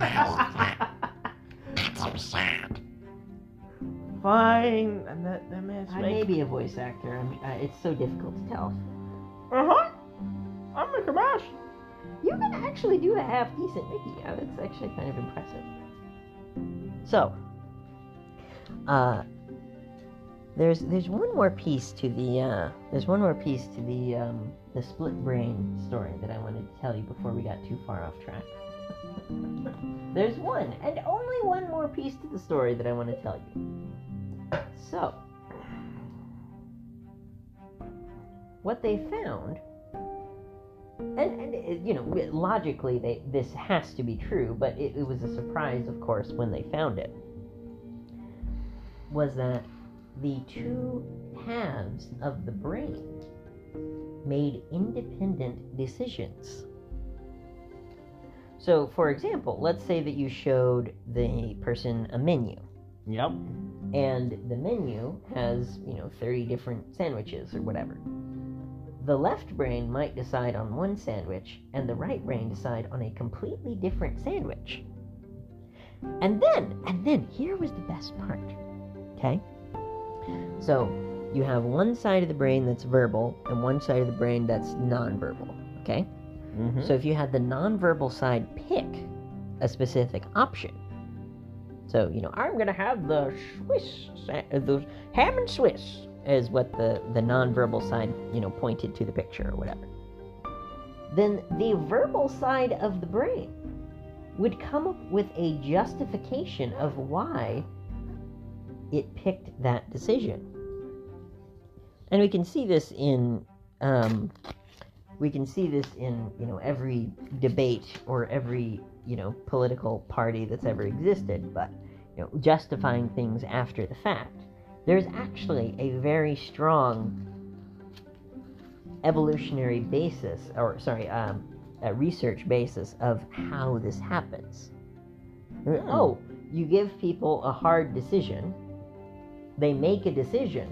Fine. And that that man's I may be a voice actor. I'm, uh, it's so difficult to tell. Uh huh. I'm Mickey Mouse. You can actually do a half decent Mickey. Yeah, that's actually kind of impressive. So, uh, there's there's one more piece to the uh, there's one more piece to the um, the split brain story that I wanted to tell you before we got too far off track. there's one and only one more piece to the story that I want to tell you. So, what they found and, and you know logically they this has to be true but it, it was a surprise of course when they found it was that the two halves of the brain made independent decisions so for example let's say that you showed the person a menu. Yep. and the menu has you know 30 different sandwiches or whatever. The left brain might decide on one sandwich and the right brain decide on a completely different sandwich. And then and then here was the best part okay? So you have one side of the brain that's verbal and one side of the brain that's nonverbal okay Mm-hmm. so if you had the nonverbal side pick a specific option, so you know I'm gonna have the Swiss, the ham and Swiss, is what the the nonverbal side you know pointed to the picture or whatever. Then the verbal side of the brain would come up with a justification of why it picked that decision, and we can see this in um, we can see this in you know every debate or every you know political party that's ever existed but you know justifying things after the fact. There's actually a very strong evolutionary basis or sorry um, a research basis of how this happens. Oh you give people a hard decision they make a decision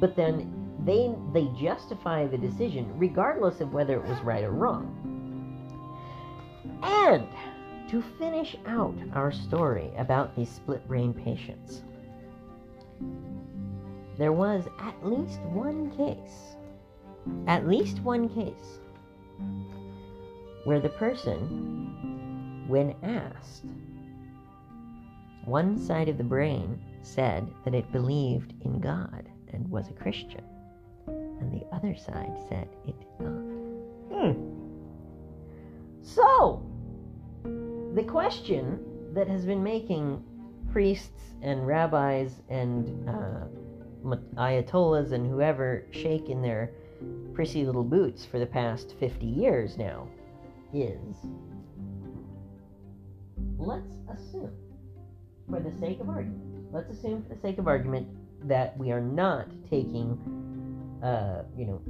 but then they they justify the decision regardless of whether it was right or wrong. And to finish out our story about these split brain patients, there was at least one case at least one case where the person, when asked, one side of the brain said that it believed in God and was a Christian, and the other side said it did not. Hmm. So, the question that has been making priests and rabbis and uh, ayatollahs and whoever shake in their prissy little boots for the past 50 years now is let's assume, for the sake of argument, let's assume for the sake of argument that we are not taking, uh, you know,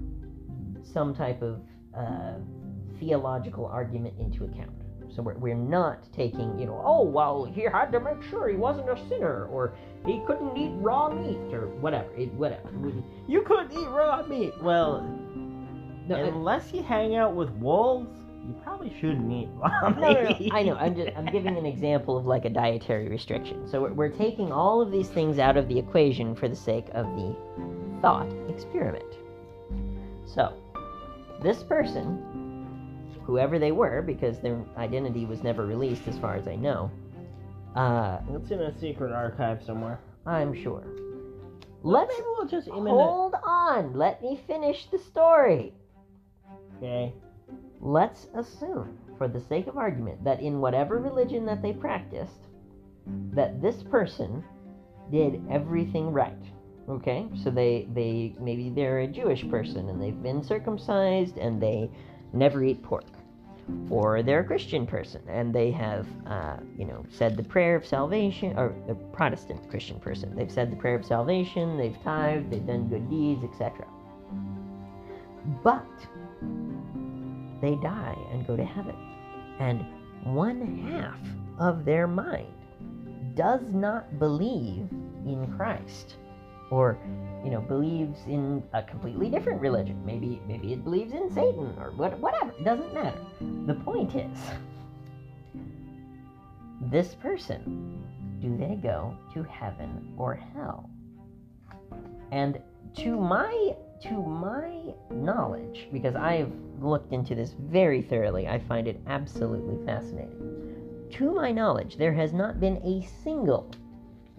some type of uh, theological argument into account. So we're, we're not taking, you know, oh, well, he had to make sure he wasn't a sinner, or he couldn't eat raw meat, or whatever. It, whatever. You couldn't eat raw meat. Well, No, unless you hang out with wolves, you probably shouldn't eat raw meat. no, no, no, I know. I'm just I'm giving an example of like a dietary restriction. So we're, we're taking all of these things out of the equation for the sake of the thought experiment. So this person, whoever they were, because their identity was never released, as far as I know, uh, It's in a secret archive somewhere. I'm sure. Let's maybe we'll just hold on. Let me finish the story. Okay. Let's assume, for the sake of argument, that in whatever religion that they practiced, that this person did everything right. Okay? So they they maybe they're a Jewish person and they've been circumcised and they never eat pork. Or they're a Christian person and they have, uh, you know, said the prayer of salvation, or a Protestant Christian person. They've said the prayer of salvation, they've tithed, they've done good deeds, etc. But they die and go to heaven. And one half of their mind does not believe in Christ or you know believes in a completely different religion. Maybe maybe it believes in satan or what, whatever. It doesn't matter. The point is this person do they go to heaven or hell? And to my to my knowledge, because I've looked into this very thoroughly, I find it absolutely fascinating. To my knowledge, there has not been a single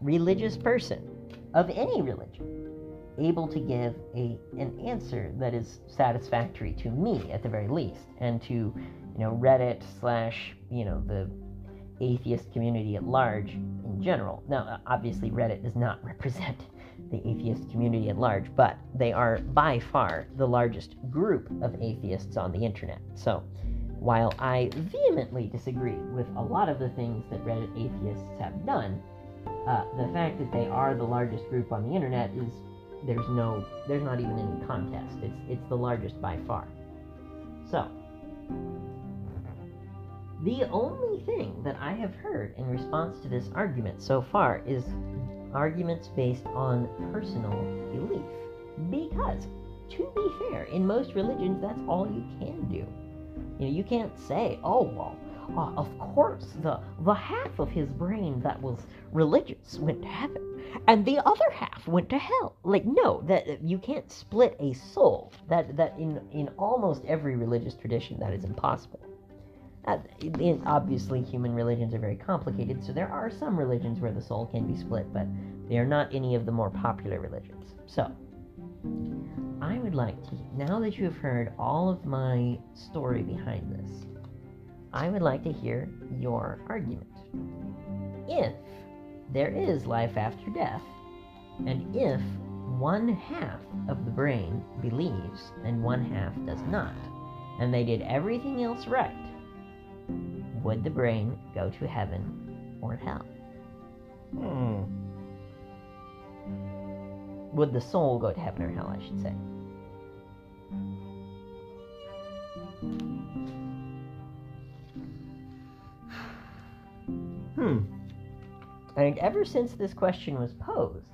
religious person of any religion able to give a an answer that is satisfactory to me at the very least, and to you know Reddit slash you know the atheist community at large in general. Now, obviously, Reddit does not represent the atheist community at large, but they are by far the largest group of atheists on the internet. So, while I vehemently disagree with a lot of the things that Reddit atheists have done, uh, the fact that they are the largest group on the internet is there's no there's not even any contest. It's it's the largest by far. So, the only thing that I have heard in response to this argument so far is arguments based on personal belief. Because, to be fair, in most religions, that's all you can do. You know, you can't say, "Oh well, uh, of course the the half of his brain that was religious went to heaven, and the other half went to hell." Like, no, that you can't split a soul. That that in in almost every religious tradition, that is impossible. Uh, in, obviously, human religions are very complicated, so there are some religions where the soul can be split, but they are not any of the more popular religions. So, I would like to, now that you have heard all of my story behind this, I would like to hear your argument. If there is life after death, and if one half of the brain believes and one half does not, and they did everything else right, would the brain go to heaven or hell? Hmm. Would the soul go to heaven or hell, I should say? Hmm. And ever since this question was posed,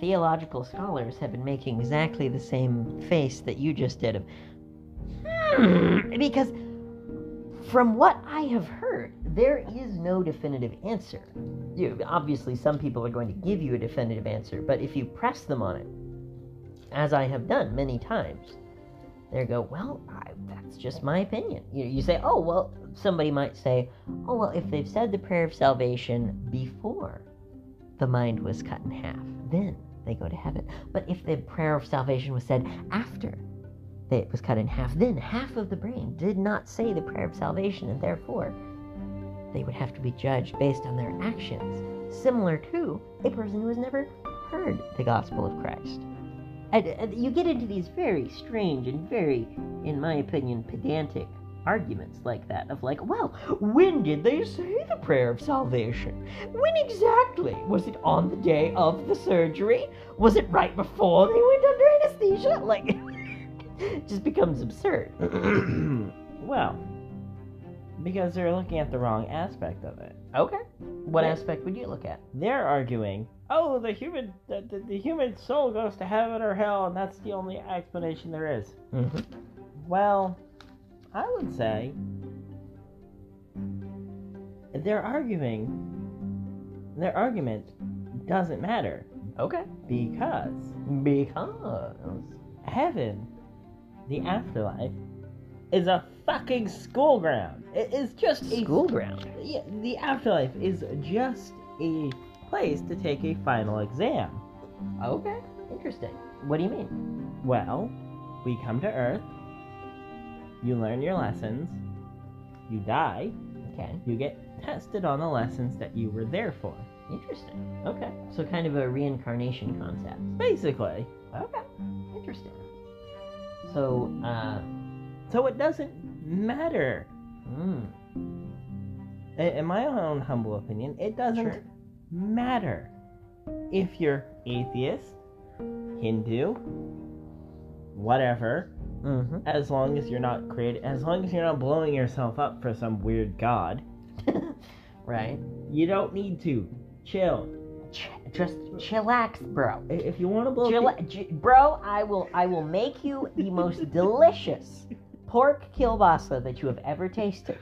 theological scholars have been making exactly the same face that you just did of, hmm, because from what I have heard, there is no definitive answer. You, obviously, some people are going to give you a definitive answer, but if you press them on it, as I have done many times. They go, well, I, that's just my opinion. You, you say, oh, well, somebody might say, oh, well, if they've said the prayer of salvation before the mind was cut in half, then they go to heaven. But if the prayer of salvation was said after it was cut in half, then half of the brain did not say the prayer of salvation, and therefore they would have to be judged based on their actions, similar to a person who has never heard the gospel of Christ. And, and you get into these very strange and very, in my opinion, pedantic arguments like that of like, well, when did they say the prayer of salvation? When exactly? Was it on the day of the surgery? Was it right before they went under anesthesia? Like, it just becomes absurd. well, because they're looking at the wrong aspect of it. Okay. What aspect would you look at? They're arguing, oh, the human, the, the, the human soul goes to heaven or hell, and that's the only explanation there is. Mm-hmm. Well, I would say they're arguing. Their argument doesn't matter Okay. because Because. heaven, the afterlife, is a fucking school ground. It is just a School ground. Yeah, the afterlife is just a place to take a final exam. Okay. Interesting. What do you mean? Well, we come to Earth, you learn your lessons, you die, Okay. you get tested on the lessons that you were there for. Interesting. Okay. So kind of a reincarnation concept. Basically. Okay. Interesting. So, uh, So it doesn't matter. mm, In my own humble opinion, it doesn't Sure. Matter if you're atheist, Hindu, whatever, hmm as long as you're not creating, as long as you're not blowing yourself up for some weird god. right. You don't need to chill. Ch- just chillax, bro. If you want to blow, Chilla- j- bro, I will I will make you the most delicious pork kielbasa that you have ever tasted.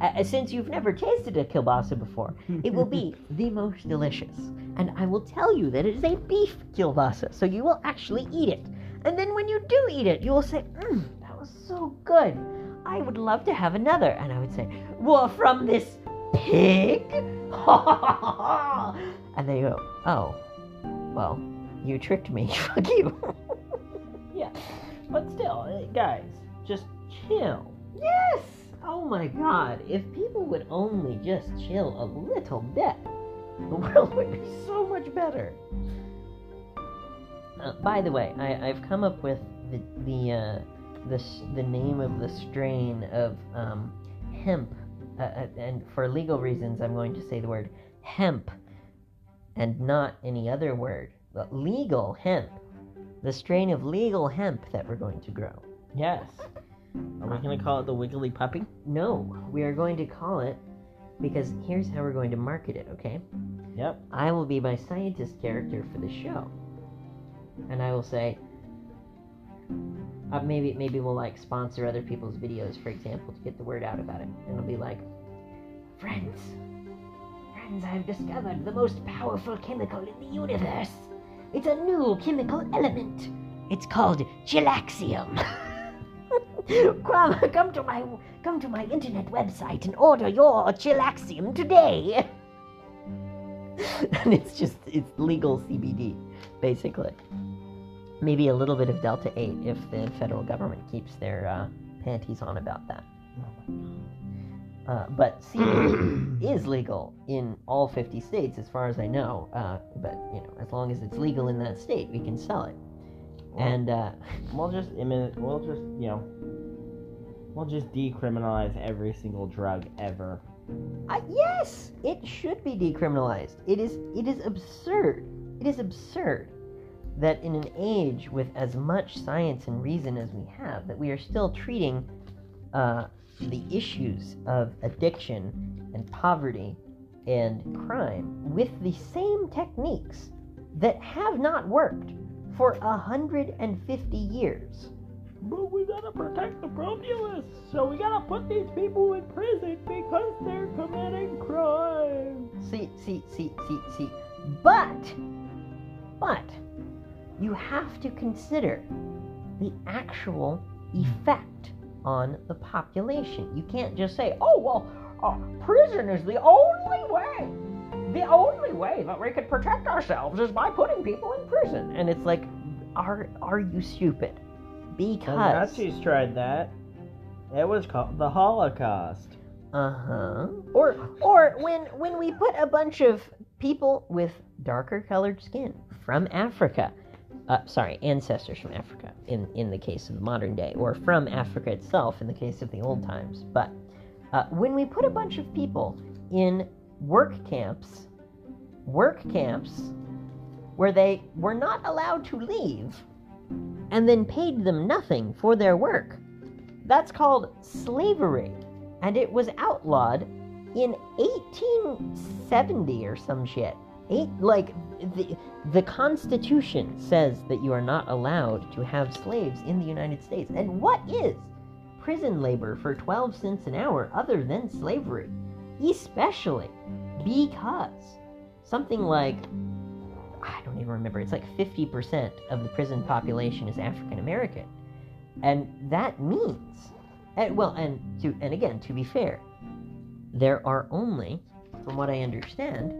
Uh, since you've never tasted a kielbasa before, it will be the most delicious. And I will tell you that it is a beef kielbasa, so you will actually eat it. And then when you do eat it, you will say, mm, that was so good. I would love to have another. And I would say, well, from this pig? and they go, oh, well, you tricked me. Fuck you. yeah, but still, uh, guys, just chill. yes! Oh my god, if people would only just chill a little bit, the world would be so much better. Uh, by the way, I, I've come up with the the uh, the, the name of the strain of um, hemp, uh, uh, and for legal reasons, I'm going to say the word hemp, and not any other word. But legal hemp, the strain of legal hemp that we're going to grow. Yes. Are we gonna call it the Wiggly Puppy? No, we are going to call it because here's how we're going to market it, okay? Yep. I will be my scientist character for the show. And I will say uh, maybe maybe we'll like sponsor other people's videos, for example, to get the word out about it. And it'll be like, friends, friends, I've discovered the most powerful chemical in the universe. It's a new chemical element. It's called chilaxium. come, come to my come to my internet website and order your chilaxium today. and it's just it's legal CBD, basically. Maybe a little bit of Delta Eight if the federal government keeps their uh, panties on about that. Uh, but CBD is legal in all 50 states, as far as I know. Uh, but you know, as long as it's legal in that state, we can sell it. And uh, We'll just we'll just you know we'll just decriminalize every single drug ever. Uh, yes, it should be decriminalized. It is it is absurd. It is absurd that in an age with as much science and reason as we have, that we are still treating uh, the issues of addiction and poverty and crime with the same techniques that have not worked for a hundred and fifty years. But we gotta protect the promulists, so we gotta put these people in prison because they're committing crime. See, see, see, see, see. But, but, you have to consider the actual effect on the population. You can't just say, oh, well, uh, prison is the only way. The only way that we could protect ourselves is by putting people in prison. And it's like, are, are you stupid? The Because. Nazis tried that. It was called the Holocaust. Uh-huh. Or or when when we put a bunch of people with darker colored skin from Africa, uh, sorry, ancestors from Africa in in the case of the modern day, or from Africa itself in the case of the old times. But uh, when we put a bunch of people in work camps, work camps where they were not allowed to leave, and then paid them nothing for their work, that's called slavery and it was outlawed in 1870 or some shit. Eight, like the the Constitution says that you are not allowed to have slaves in the United States. And what is prison labor for 12 cents an hour other than slavery? Especially because something like I don't even remember. It's like 50% of the prison population is African American. And that means and well, and to and again, to be fair, there are only, from what I understand,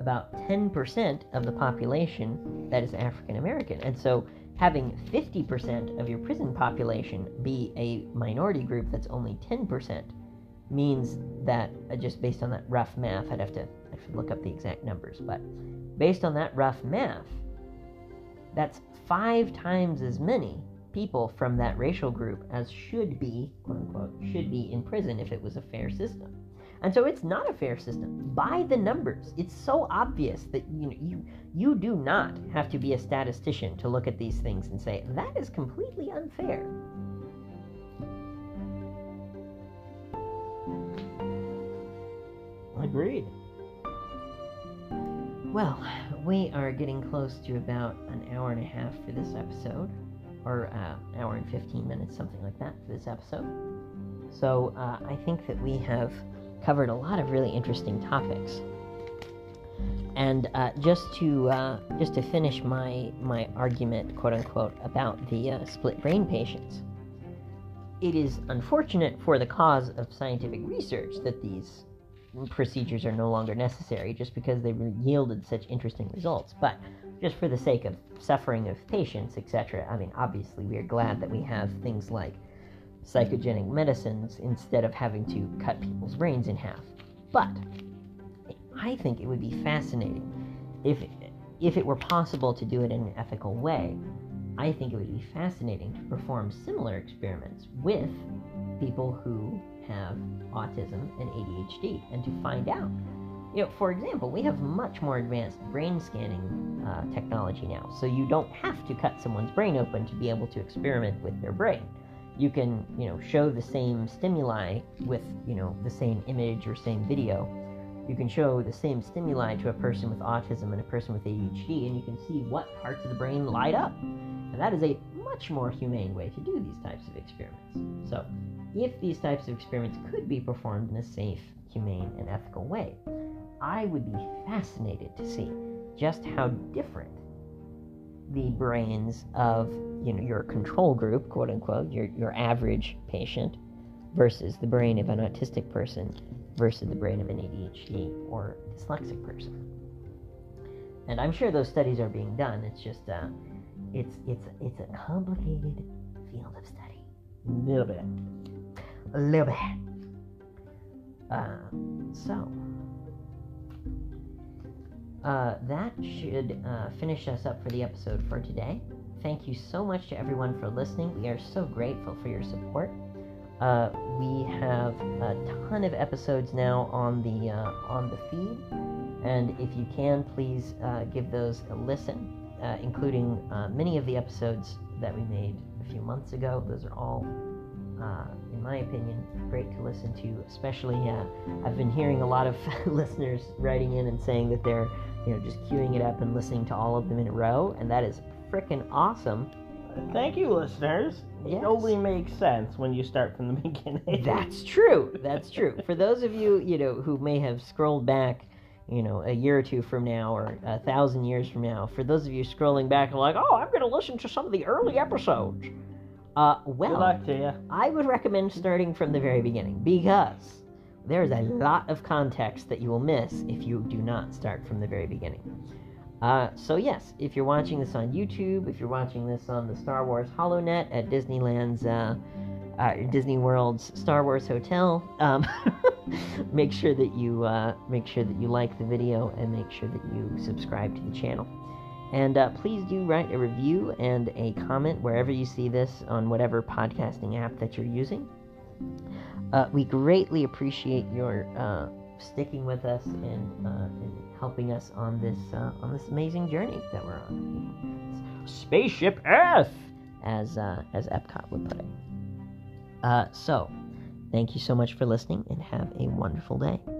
about 10% of the population that is African American. And so having 50% of your prison population be a minority group that's only 10% means that uh, just based on that rough math, I'd have to look up the exact numbers, but based on that rough math, that's five times as many people from that racial group as should be, quote unquote, should be in prison if it was a fair system. And so it's not a fair system by the numbers. It's so obvious that you know, you you do not have to be a statistician to look at these things and say that is completely unfair. Agreed. Well, we are getting close to about an hour and a half for this episode, or uh, hour and 15 minutes, something like that, for this episode. So uh, I think that we have covered a lot of really interesting topics. And uh, just to uh, just to finish my my argument, quote unquote, about the uh, split brain patients, it is unfortunate for the cause of scientific research that these procedures are no longer necessary just because they yielded such interesting results. But just for the sake of suffering of patients, etc., I mean, obviously, we are glad that we have things like psychogenic medicines instead of having to cut people's brains in half. But I think it would be fascinating if if it were possible to do it in an ethical way. I think it would be fascinating to perform similar experiments with people who have autism and ADHD and to find out. You know, for example, we have much more advanced brain scanning uh, technology now, so you don't have to cut someone's brain open to be able to experiment with their brain. You can, you know, show the same stimuli with, you know, the same image or same video. You can show the same stimuli to a person with autism and a person with ADHD, and you can see what parts of the brain light up. And that is a much more humane way to do these types of experiments. So, if these types of experiments could be performed in a safe, humane, and ethical way, I would be fascinated to see just how different the brains of you know your control group, quote unquote, your your average patient, versus the brain of an autistic person versus the brain of an ADHD or dyslexic person. And I'm sure those studies are being done. It's just uh, it's it's it's a complicated field of study. A little bit. A little bit. Uh, so, uh, that should uh, finish us up for the episode for today. Thank you so much to everyone for listening. We are so grateful for your support. Uh, we have a ton of episodes now on the uh, on the feed, and if you can, please uh, give those a listen, uh, including uh, many of the episodes that we made a few months ago. Those are all uh, in my opinion, great to listen to. Especially, uh, I've been hearing a lot of listeners writing in and saying that they're, you know, just queuing it up and listening to all of them in a row, and that is freaking awesome. Thank you, listeners. Yes. It only makes sense when you start from the beginning. That's true. That's true. For those of you, you know, who may have scrolled back, you know, a year or two from now or a thousand years from now, for those of you scrolling back and like, oh, I'm going to listen to some of the early episodes. Uh, well, Good luck to you. I would recommend starting from the very beginning because there's a lot of context that you will miss if you do not start from the very beginning. Uh, so yes, if you're watching this on YouTube, if you're watching this on the Star Wars HoloNet at Disneyland's uh, uh, Disney World's Star Wars Hotel, um, make sure that you uh, make sure that you like the video and make sure that you subscribe to the channel. And uh, please do write a review and a comment wherever you see this on whatever podcasting app that you're using. Uh, we greatly appreciate your uh, sticking with us and, uh, and helping us on this uh, on this amazing journey that we're on. Spaceship Earth, as uh, as Epcot would put it. Uh, so, thank you so much for listening, and have a wonderful day.